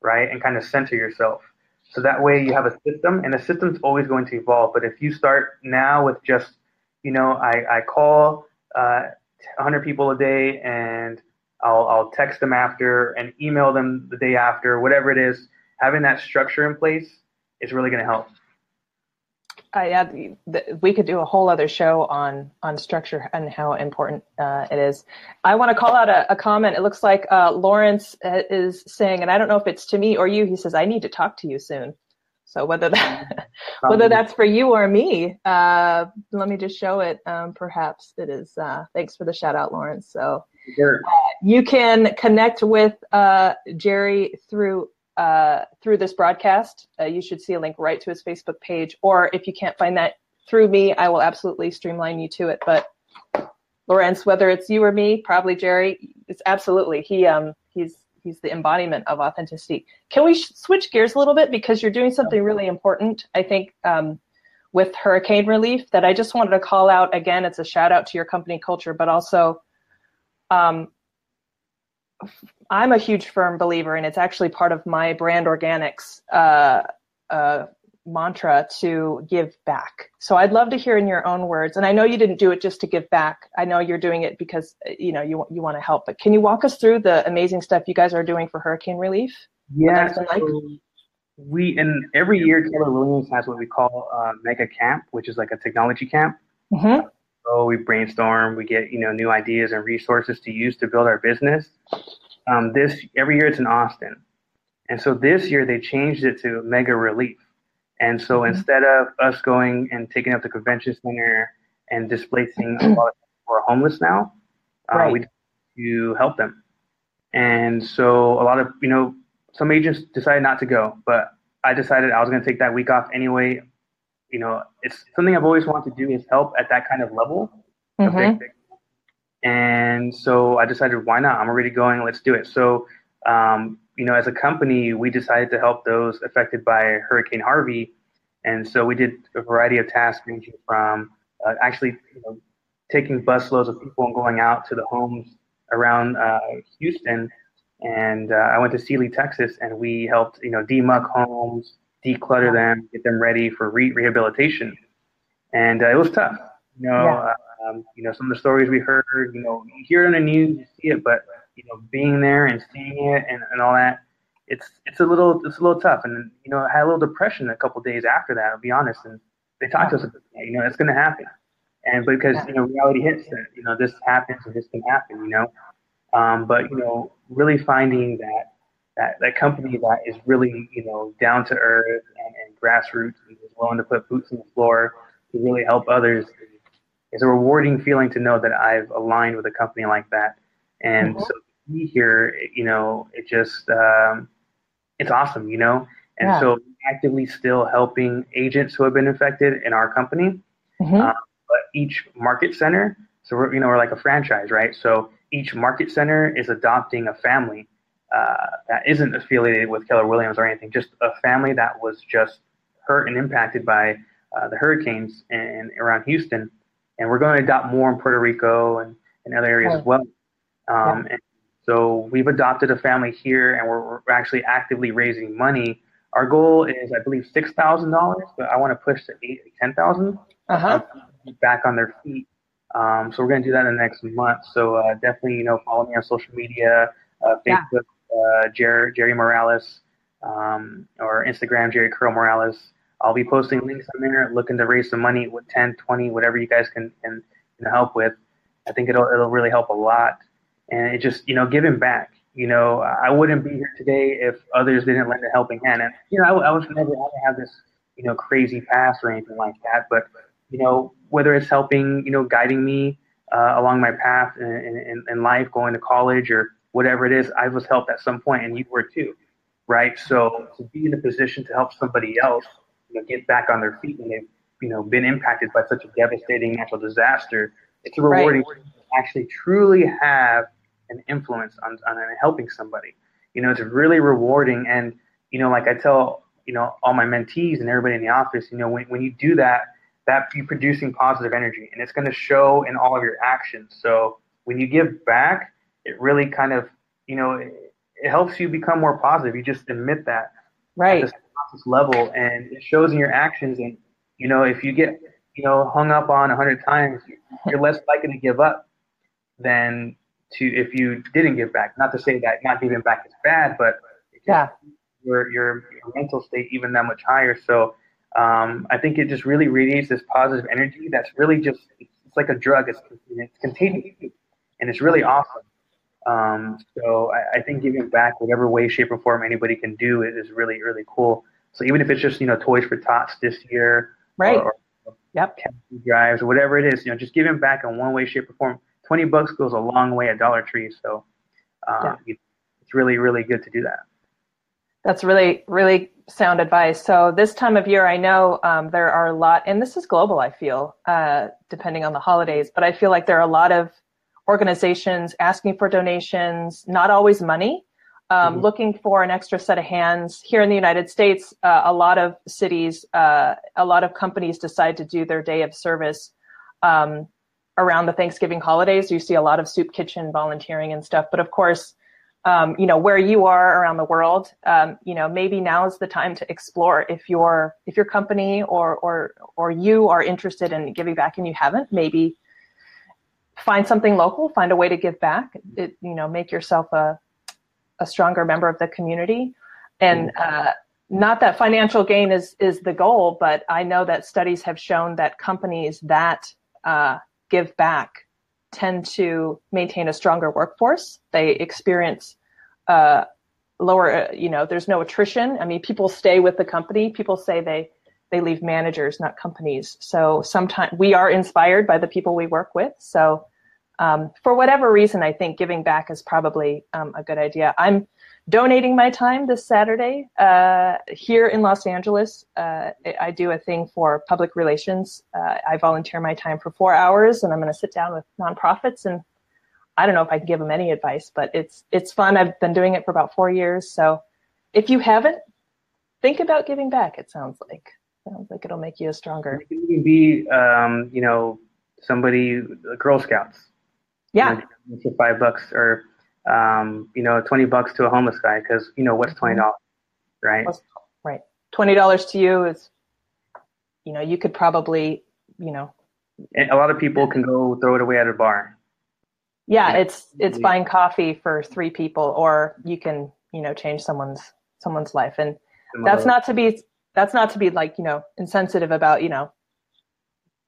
right, and kind of center yourself. So that way you have a system, and the system's always going to evolve. But if you start now with just, you know, I, I call uh, 100 people a day and I'll, I'll text them after and email them the day after, whatever it is. Having that structure in place is really going to help. Uh, yeah, the, we could do a whole other show on on structure and how important uh, it is. I want to call out a, a comment. It looks like uh, Lawrence uh, is saying, and I don't know if it's to me or you. He says, "I need to talk to you soon." So whether that whether that's for you or me, uh, let me just show it. Um, perhaps it is. Uh, thanks for the shout out, Lawrence. So sure. uh, you can connect with uh, Jerry through uh, through this broadcast. Uh, you should see a link right to his Facebook page, or if you can't find that through me, I will absolutely streamline you to it. But Lawrence, whether it's you or me, probably Jerry, it's absolutely he. Um, he's he's the embodiment of authenticity. Can we sh- switch gears a little bit because you're doing something really important? I think um, with hurricane relief that I just wanted to call out again. It's a shout out to your company culture, but also um, I'm a huge firm believer, and it's actually part of my brand organics uh, uh, mantra to give back. So I'd love to hear in your own words. And I know you didn't do it just to give back. I know you're doing it because you know you you want to help. But can you walk us through the amazing stuff you guys are doing for hurricane relief? Yeah. Like? we and every year Keller Williams has what we call a mega camp, which is like a technology camp. Mm-hmm. So we brainstorm, we get you know new ideas and resources to use to build our business. Um, this every year it's in Austin, and so this year they changed it to mega relief. And so mm-hmm. instead of us going and taking up the convention center and displacing a lot of people who are homeless now, uh, we to help them. And so a lot of, you know, some agents decided not to go, but I decided I was going to take that week off anyway. You know, it's something I've always wanted to do is help at that kind of level. Mm-hmm. And so I decided, why not? I'm already going. Let's do it. So um, you know, as a company, we decided to help those affected by Hurricane Harvey, and so we did a variety of tasks ranging from uh, actually you know, taking busloads of people and going out to the homes around uh, Houston. And uh, I went to Sealy, Texas, and we helped you know demuck homes, declutter them, get them ready for re- rehabilitation. And uh, it was tough. You know, yeah. um, you know some of the stories we heard. You know, you hear it on the news, you see it, but you know, being there and seeing it and, and all that, it's it's a little it's a little tough. And you know, I had a little depression a couple days after that. I'll be honest. And they talked to us about you know, it's going to happen. And because you know, reality hits that you know this happens and this can happen. You know, um, but you know, really finding that that, that company that is really, you know, down to earth and, and grassroots and is willing to put boots on the floor to really help others it's a rewarding feeling to know that I've aligned with a company like that. And mm-hmm. so be here, you know, it just um, it's awesome, you know. And yeah. so actively still helping agents who have been infected in our company. Mm-hmm. Uh, but each market center, so we're you know we're like a franchise, right? So each market center is adopting a family uh, that isn't affiliated with Keller Williams or anything, just a family that was just hurt and impacted by uh, the hurricanes and around Houston. And we're going to adopt more in Puerto Rico and, and other areas as well. Um, yeah. And so we've adopted a family here, and we're, we're actually actively raising money. Our goal is, I believe, six thousand dollars, but I want to push to eight, ten thousand. Uh-huh. Back on their feet. Um, so we're going to do that in the next month. So uh, definitely, you know, follow me on social media, uh, Facebook, yeah. Uh, Jerry, Jerry Morales, um, or Instagram, Jerry Curl Morales. I'll be posting links on there, looking to raise some money with 10, 20, whatever you guys can, can you know, help with. I think it'll it'll really help a lot and it just you know giving back. You know, I wouldn't be here today if others didn't lend a helping hand. And you know, I, I was never I didn't have this you know crazy past or anything like that. But you know, whether it's helping, you know, guiding me uh, along my path in, in, in life, going to college or whatever it is, I was helped at some point, and you were too, right? So to be in a position to help somebody else, you know, get back on their feet when they've you know been impacted by such a devastating natural disaster, it's a rewarding right. to actually truly have an influence on, on helping somebody. You know, it's really rewarding. And, you know, like I tell, you know, all my mentees and everybody in the office, you know, when, when you do that, that you're producing positive energy and it's going to show in all of your actions. So when you give back, it really kind of, you know, it, it helps you become more positive. You just admit that right at this level and it shows in your actions. And, you know, if you get, you know, hung up on a hundred times, you're less likely to give up than to if you didn't give back. Not to say that not giving back is bad, but yeah, your, your your mental state even that much higher. So um, I think it just really radiates this positive energy that's really just it's like a drug. It's it's contagious and it's really awesome. Um, so I, I, think giving back, whatever way, shape, or form anybody can do, it is really really cool. So even if it's just you know toys for tots this year, right? Or, or yep. drives or whatever it is, you know, just giving back in one way, shape, or form 20 bucks goes a long way at Dollar Tree. So um, yeah. it's really, really good to do that. That's really, really sound advice. So this time of year, I know um, there are a lot, and this is global, I feel, uh, depending on the holidays, but I feel like there are a lot of organizations asking for donations, not always money, um, mm-hmm. looking for an extra set of hands. Here in the United States, uh, a lot of cities, uh, a lot of companies decide to do their day of service um, around the Thanksgiving holidays. You see a lot of soup kitchen volunteering and stuff. But of course, um, you know where you are around the world. Um, you know maybe now is the time to explore if your if your company or or or you are interested in giving back and you haven't. Maybe find something local. Find a way to give back. It, you know make yourself a a stronger member of the community. And uh, not that financial gain is is the goal, but I know that studies have shown that companies that uh, give back tend to maintain a stronger workforce. They experience uh, lower, uh, you know, there's no attrition. I mean, people stay with the company. People say they they leave managers, not companies. So sometimes we are inspired by the people we work with. So um, for whatever reason, I think giving back is probably um, a good idea. I'm donating my time this Saturday uh, here in Los Angeles. Uh, I do a thing for public relations. Uh, I volunteer my time for four hours, and I'm going to sit down with nonprofits. And I don't know if I can give them any advice, but it's it's fun. I've been doing it for about four years. So if you haven't, think about giving back. It sounds like sounds like it'll make you a stronger. You can be, um, you know, somebody Girl Scouts. Yeah. You know, five bucks or um, you know, 20 bucks to a homeless guy because, you know, what's $20, mm-hmm. right? Right. $20 to you is, you know, you could probably, you know. And a lot of people can go throw it away at a bar. Yeah, it's it's buying coffee for three people, or you can, you know, change someone's someone's life, and that's not to be that's not to be like you know insensitive about you know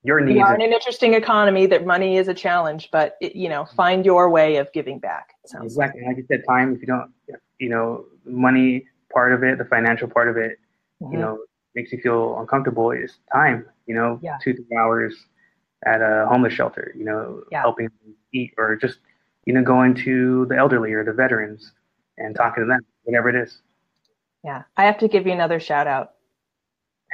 your needs. We are in an interesting economy that money is a challenge, but it, you know, find your way of giving back. exactly. Like. like you said, time. If you don't, you know, money part of it, the financial part of it, mm-hmm. you know, makes you feel uncomfortable is time. You know, yeah. two three hours at a homeless shelter. You know, yeah. helping eat or just you know going to the elderly or the veterans and talking to them, whatever it is. Yeah, I have to give you another shout out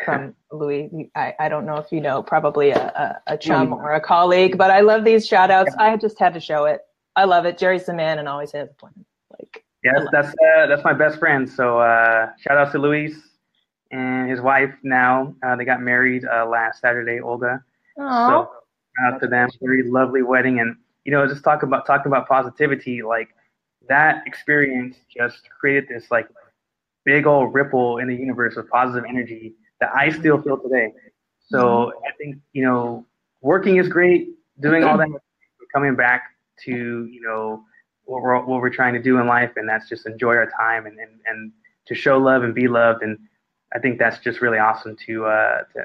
from Louis. I, I don't know if you know, probably a, a, a chum or a colleague, but I love these shout outs. Yeah. I just had to show it. I love it. Jerry's the man and always has a plan. Like, yes, that's uh, that's my best friend. So uh, shout out to Luis and his wife. Now uh, they got married uh, last Saturday, Olga. Aww. So shout out to them. Very lovely wedding, and you know, just talk about talking about positivity. Like that experience just created this like big old ripple in the universe of positive energy that I still feel today. So mm-hmm. I think, you know, working is great, doing all that, coming back to, you know, what we're, what we're trying to do in life, and that's just enjoy our time and, and, and to show love and be loved. And I think that's just really awesome to, uh, to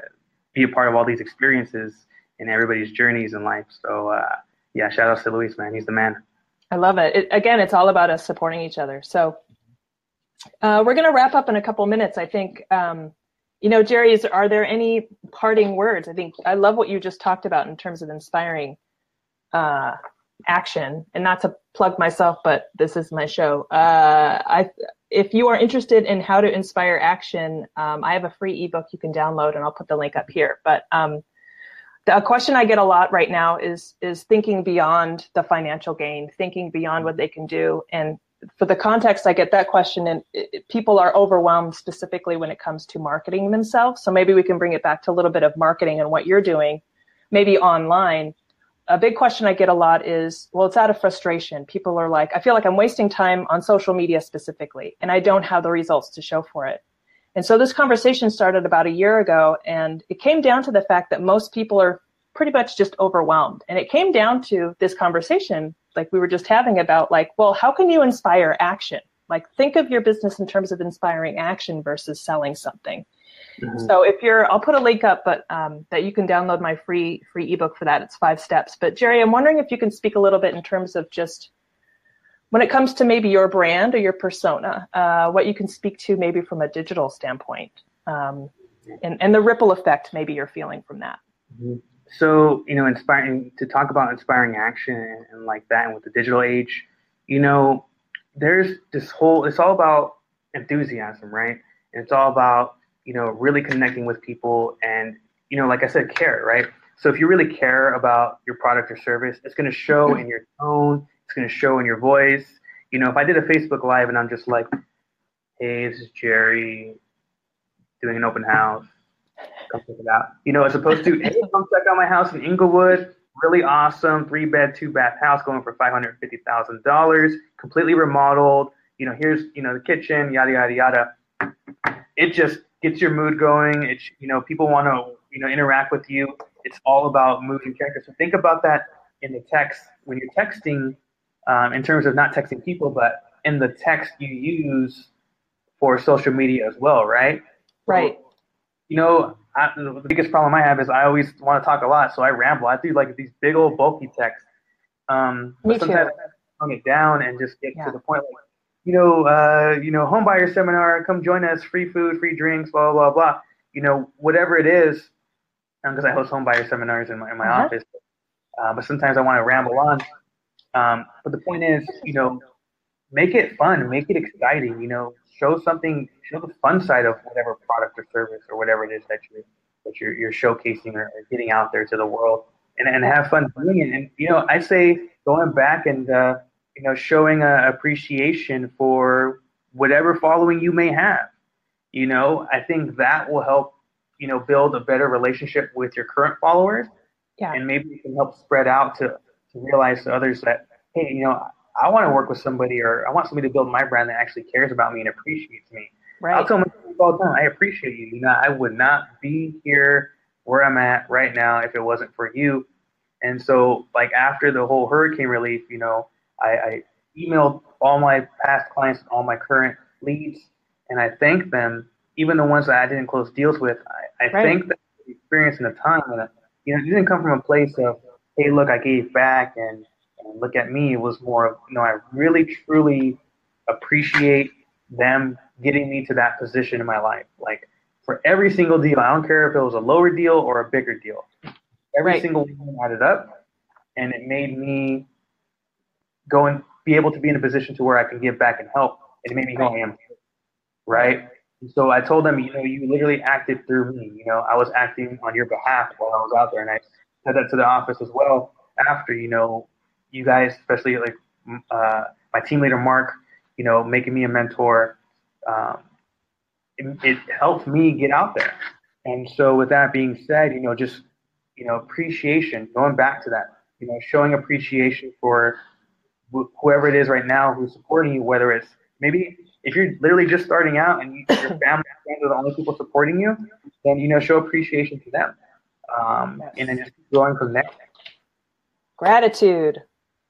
be a part of all these experiences in everybody's journeys in life. So, uh, yeah, shout out to Luis, man. He's the man. I love it. it again, it's all about us supporting each other. So, uh, we're going to wrap up in a couple minutes. I think um, you know, Jerry, is, are there any parting words? I think I love what you just talked about in terms of inspiring uh, action. And not to plug myself, but this is my show. Uh, I, if you are interested in how to inspire action, um, I have a free ebook you can download, and I'll put the link up here. But um, the question I get a lot right now is is thinking beyond the financial gain, thinking beyond what they can do, and for the context, I get that question, and it, people are overwhelmed specifically when it comes to marketing themselves. So maybe we can bring it back to a little bit of marketing and what you're doing, maybe online. A big question I get a lot is, well, it's out of frustration. People are like, I feel like I'm wasting time on social media specifically, and I don't have the results to show for it. And so this conversation started about a year ago, and it came down to the fact that most people are pretty much just overwhelmed. And it came down to this conversation like we were just having about like, well, how can you inspire action? Like think of your business in terms of inspiring action versus selling something. Mm-hmm. So if you're, I'll put a link up, but um, that you can download my free free ebook for that. It's five steps. But Jerry, I'm wondering if you can speak a little bit in terms of just when it comes to maybe your brand or your persona, uh, what you can speak to maybe from a digital standpoint, um, and and the ripple effect maybe you're feeling from that. Mm-hmm so you know inspiring to talk about inspiring action and, and, like that and with the digital age you know there's this whole it's all about enthusiasm right? And it's all about you know really connecting with people and you know like i said care right? So if you really care about your product or service it's going to show mm-hmm. in your tone it's going to show in your voice. You know if i did a facebook live and i'm just like hey this is jerry doing an open house come check it out. You know, as opposed to, hey, come check out my house in Inglewood. Really awesome, three bed, two bath house going for five hundred fifty thousand dollars, completely remodeled. You know, here's you know the kitchen, yada yada yada. It just gets your mood going. It's you know people want to you know interact with you. It's all about mood and character. So think about that in the text when you're texting, um, in terms of not texting people, but in the text you use for social media as well, right? Right. So, you know, I, the biggest problem I have is I always want to talk a lot, so I ramble. I do like these big old bulky texts. Um, Me sometimes too. I tone it down and just get yeah. to the point. Like, you know, uh, you know, home buyer seminar. Come join us. Free food, free drinks, blah blah blah. You know, whatever it is, because um, I host home buyer seminars in my in my uh-huh. office. Uh, but sometimes I want to ramble on. Um, but the point is, you know, make it fun, make it exciting. You know, show something, show the fun side of whatever product or service or whatever it is that you're that you're, you're showcasing or, or getting out there to the world, and, and have fun doing it. And you know, I say going back and uh, you know showing a appreciation for whatever following you may have. You know, I think that will help you know build a better relationship with your current followers, yeah. and maybe you can help spread out to to realize to others that hey, you know, I want to work with somebody or I want somebody to build my brand that actually cares about me and appreciates me. Right. I'll tell my all the time, I appreciate you. You know, I would not be here where I'm at right now if it wasn't for you. And so, like after the whole hurricane relief, you know, I, I emailed all my past clients and all my current leads, and I thanked them, even the ones that I didn't close deals with. I, I right. thanked them for the experience and the time, and you know, it didn't come from a place of, hey, look, I gave back and look at me. It was more of, you know, I really truly appreciate them getting me to that position in my life. Like for every single deal, I don't care if it was a lower deal or a bigger deal. Every right. single one added up, and it made me go and be able to be in a position to where I can give back and help. It made me who I am, right? And so I told them, you know, you literally acted through me. You know, I was acting on your behalf while I was out there, and I said that to the office as well. After, you know, you guys, especially like uh, my team leader Mark, you know, making me a mentor, um, it, it helped me get out there. And so, with that being said, you know, just you know, appreciation, going back to that, you know, showing appreciation for wh- whoever it is right now who's supporting you, whether it's maybe if you're literally just starting out and you, your family and friends are the only people supporting you, then, you know, show appreciation to them. Um, and then just growing from there. Gratitude.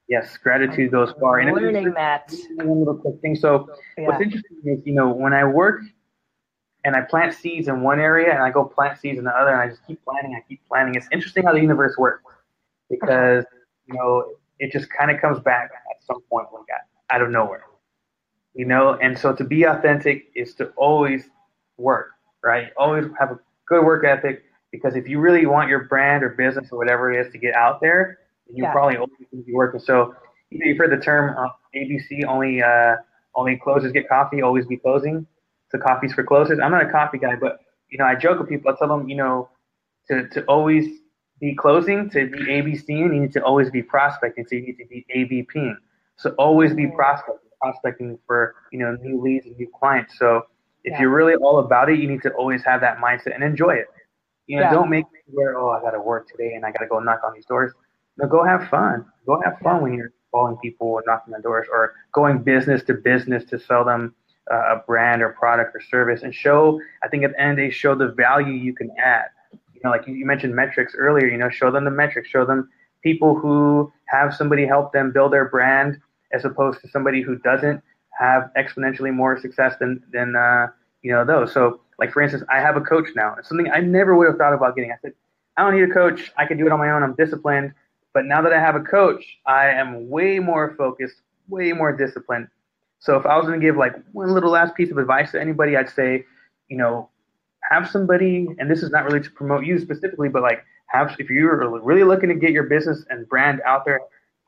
Yes, gratitude goes far. And learning that. One little quick thing. So, yeah. what's interesting is, you know, when I work and I plant seeds in one area and I go plant seeds in the other and I just keep planting, I keep planting. It's interesting how the universe works because, you know, it just kind of comes back at some point like out of nowhere, you know? And so to be authentic is to always work, right? Always have a good work ethic because if you really want your brand or business or whatever it is to get out there, you yeah. probably only going to be working. So you know, you've heard the term uh, ABC, only, uh, only closers get coffee, always be closing So coffees for closers. I'm not a coffee guy, but you know, I joke with people. I tell them, you know, to to always be closing, to be ABCing, you need to always be prospecting. So you need to be ABPing. So always be prospecting, prospecting for you know new leads and new clients. So if yeah. you're really all about it, you need to always have that mindset and enjoy it. You know, yeah. don't make it where oh I got to work today and I got to go knock on these doors. No, go have fun. Go have fun when you're calling people or knocking on doors or going business to business to sell them uh, a brand or product or service and show, I think at the end of the day, show the value you can add. You know, like you mentioned metrics earlier, you know, show them the metrics, show them people who have somebody help them build their brand as opposed to somebody who doesn't have exponentially more success than, than uh, you know, those. So, like, for instance, I have a coach now. It's something I never would have thought about getting. I said, I don't need a coach. I can do it on my own. I'm disciplined. But now that I have a coach, I am way more focused, way more disciplined, so if I was going to give like one little last piece of advice to anybody, I'd say, you know, have somebody, and this is not really to promote you specifically, but like have if you're really looking to get your business and brand out there,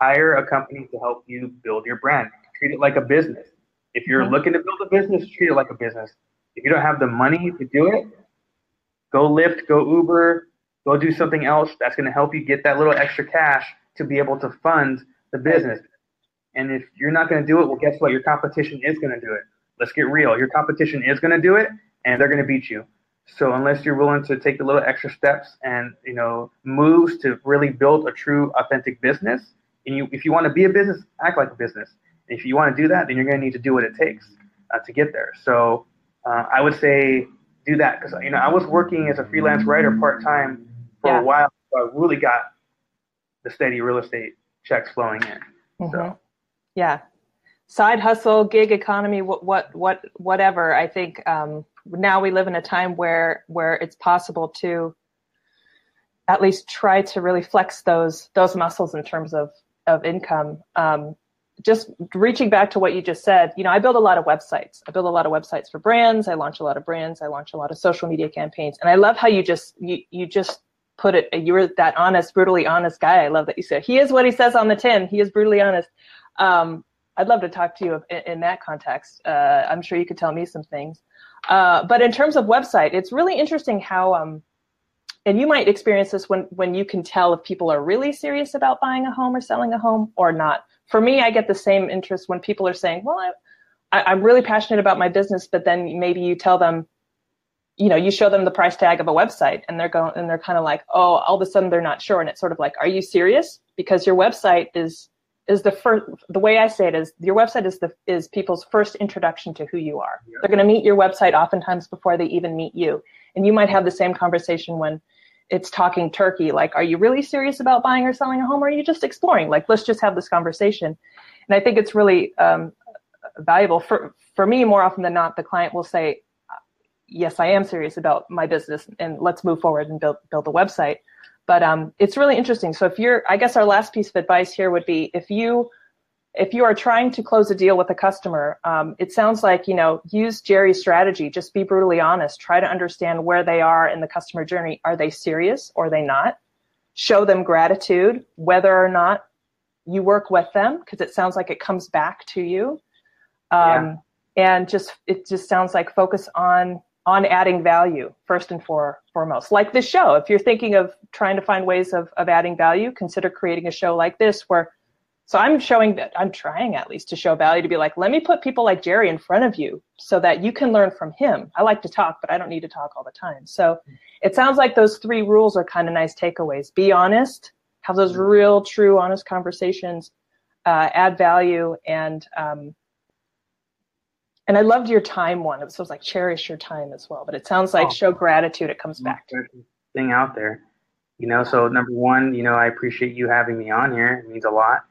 hire a company to help you build your brand. Treat it like a business. If you're mm-hmm. looking to build a business, treat it like a business. If you don't have the money to do it, go Lyft, go Uber, go do something else that's going to help you get that little extra cash to be able to fund the business. And if you're not going to do it, well, guess what? Your competition is going to do it. Let's get real. Your competition is going to do it, and they're going to beat you. So unless you're willing to take the little extra steps and you know moves to really build a true, authentic business, and you, if you want to be a business, act like a business. And if you want to do that, then you're going to need to do what it takes uh, to get there. So uh, I would say do that because you know I was working as a freelance writer part time for yeah. a while. So I really got the steady real estate checks flowing in. Mm-hmm. So yeah. Side hustle, gig economy, what, what, what, whatever. I think um, now we live in a time where where it's possible to at least try to really flex those those muscles in terms of of income. Um, just reaching back to what you just said, you know, I build a lot of websites. I build a lot of websites for brands. I launch a lot of brands. I launch a lot of social media campaigns. And I love how you just you you just put it. You were that honest, brutally honest guy. I love that you said he is what he says on the tin. He is brutally honest. Um, I'd love to talk to you in, in that context. Uh, I'm sure you could tell me some things. Uh, but in terms of website, it's really interesting how, um, and you might experience this when, when you can tell if people are really serious about buying a home or selling a home or not. For me, I get the same interest when people are saying, well, I, I, I'm really passionate about my business, but then maybe you tell them, you know, you show them the price tag of a website and they're going, and they're kind of like, oh, all of a sudden they're not sure. And it's sort of like, are you serious? Because your website is is the first the way I say it is your website is the is people's first introduction to who you are. Yeah. They're going to meet your website oftentimes before they even meet you. And you might have the same conversation when it's talking turkey like are you really serious about buying or selling a home or are you just exploring? Like let's just have this conversation. And I think it's really um, valuable for for me more often than not the client will say yes, I am serious about my business and let's move forward and build build a website. But um, it's really interesting. So if you're, I guess our last piece of advice here would be if you if you are trying to close a deal with a customer, um, it sounds like you know use Jerry's strategy. Just be brutally honest. Try to understand where they are in the customer journey. Are they serious or are they not? Show them gratitude, whether or not you work with them, because it sounds like it comes back to you. Um, yeah. And just it just sounds like focus on on adding value first and for, foremost. Like this show, if you're thinking of trying to find ways of, of adding value, consider creating a show like this where so I'm showing that I'm trying at least to show value to be like, let me put people like Jerry in front of you so that you can learn from him. I like to talk, but I don't need to talk all the time. So it sounds like those three rules are kind of nice takeaways. Be honest, have those real, true, honest conversations, uh, add value, and um, and I loved your time one. It was, it was like cherish your time as well. But it sounds like oh, show gratitude. It comes back to thing out there, you know. So number one, you know, I appreciate you having me on here. It means a lot.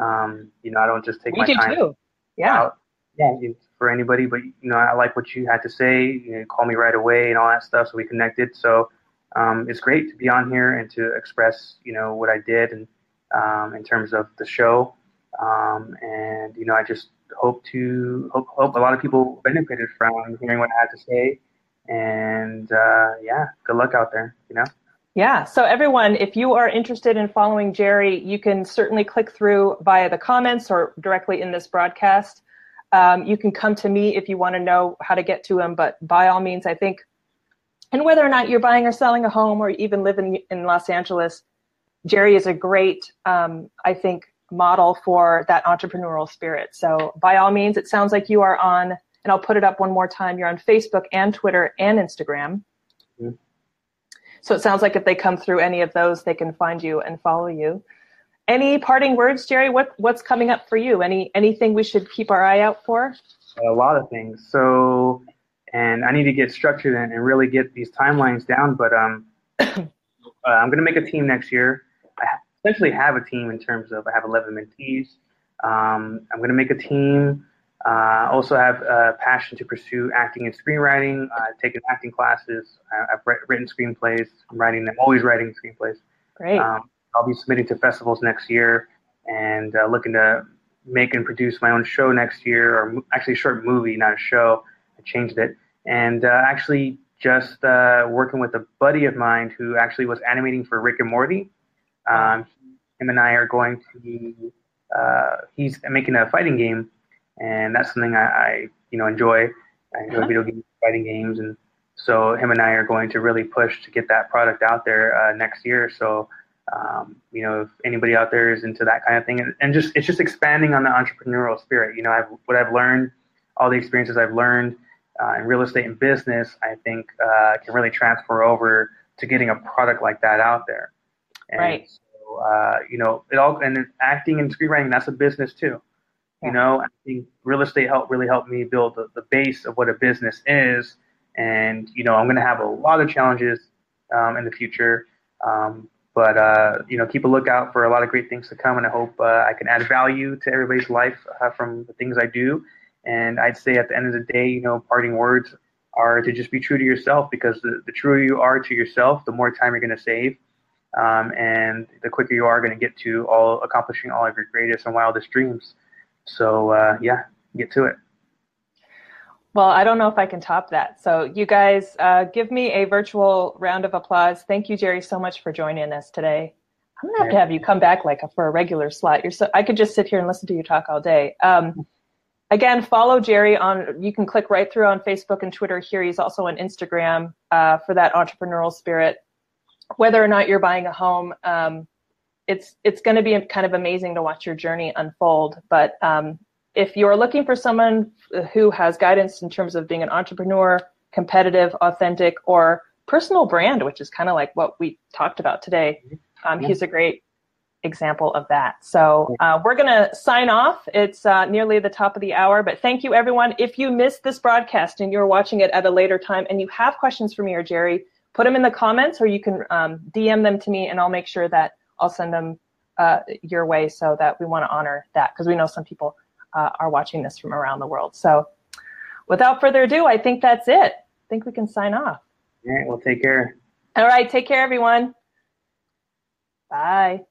Um, you know, I don't just take we my do time. Too. Yeah. Out. Yeah. For anybody, but you know, I like what you had to say. You know, call me right away and all that stuff. So we connected. So um, it's great to be on here and to express, you know, what I did and um, in terms of the show. Um, and you know, I just hope to hope, hope a lot of people benefited from hearing what I had to say. And uh, yeah, good luck out there. You know. Yeah. So everyone, if you are interested in following Jerry, you can certainly click through via the comments or directly in this broadcast. Um, you can come to me if you want to know how to get to him, but by all means, I think, and whether or not you're buying or selling a home or even live in, in Los Angeles, Jerry is a great, um, I think, model for that entrepreneurial spirit. So by all means, it sounds like you are on, and I'll put it up one more time. You're on Facebook and Twitter and Instagram. Mm-hmm. So it sounds like if they come through any of those, they can find you and follow you. Any parting words, Jerry? What what's coming up for you? Any anything we should keep our eye out for? A lot of things. So, and I need to get structured and, and really get these timelines down. But um, uh, I'm going to make a team next year. I essentially have a team in terms of I have 11 mentees. Um, I'm going to make a team uh, also have a passion to pursue acting and screenwriting. I've taken acting classes. I've written screenplays. I'm writing them. Always writing screenplays. Great. Um, I'll be submitting to festivals next year and uh, looking to make and produce my own show next year, or actually a short movie, not a show. I changed it. And uh, actually just uh, working with a buddy of mine who actually was animating for Rick and Morty. Um, him and I are going to be, uh, he's making a fighting game and that's something I, I you know enjoy. I enjoy uh-huh. video games, fighting games, and so him and I are going to really push to get that product out there uh, next year. So um, you know, if anybody out there is into that kind of thing, and, and just it's just expanding on the entrepreneurial spirit. You know, I've, what I've learned, all the experiences I've learned uh, in real estate and business, I think uh, can really transfer over to getting a product like that out there. And right. So, uh, you know, it all and acting and screenwriting that's a business too. You know, I think real estate helped really helped me build the, the base of what a business is. And, you know, I'm going to have a lot of challenges um, in the future. Um, but, uh, you know, keep a lookout for a lot of great things to come. And I hope uh, I can add value to everybody's life uh, from the things I do. And I'd say at the end of the day, you know, parting words are to just be true to yourself because the, the truer you are to yourself, the more time you're going to save. Um, and the quicker you are going to get to all accomplishing all of your greatest and wildest dreams. So uh, yeah, get to it. Well, I don't know if I can top that. So you guys, uh, give me a virtual round of applause. Thank you, Jerry, so much for joining us today. I'm gonna have to have you come back like for a regular slot. You're so I could just sit here and listen to you talk all day. Um, again, follow Jerry on. You can click right through on Facebook and Twitter. Here, he's also on Instagram uh, for that entrepreneurial spirit. Whether or not you're buying a home, um, it's it's going to be kind of amazing to watch your journey unfold. But um, if you're looking for someone who has guidance in terms of being an entrepreneur, competitive, authentic, or personal brand, which is kind of like what we talked about today, um, he's a great example of that. So uh, we're going to sign off. It's uh, nearly the top of the hour, but thank you, everyone. If you missed this broadcast and you're watching it at a later time and you have questions for me or Jerry, put them in the comments or you can um, DM them to me and I'll make sure that I'll send them uh, your way so that we want to honor that because we know some people uh, are watching this from around the world. So without further ado, I think that's it. I think we can sign off. All right, well, take care. All right, take care, everyone. Bye.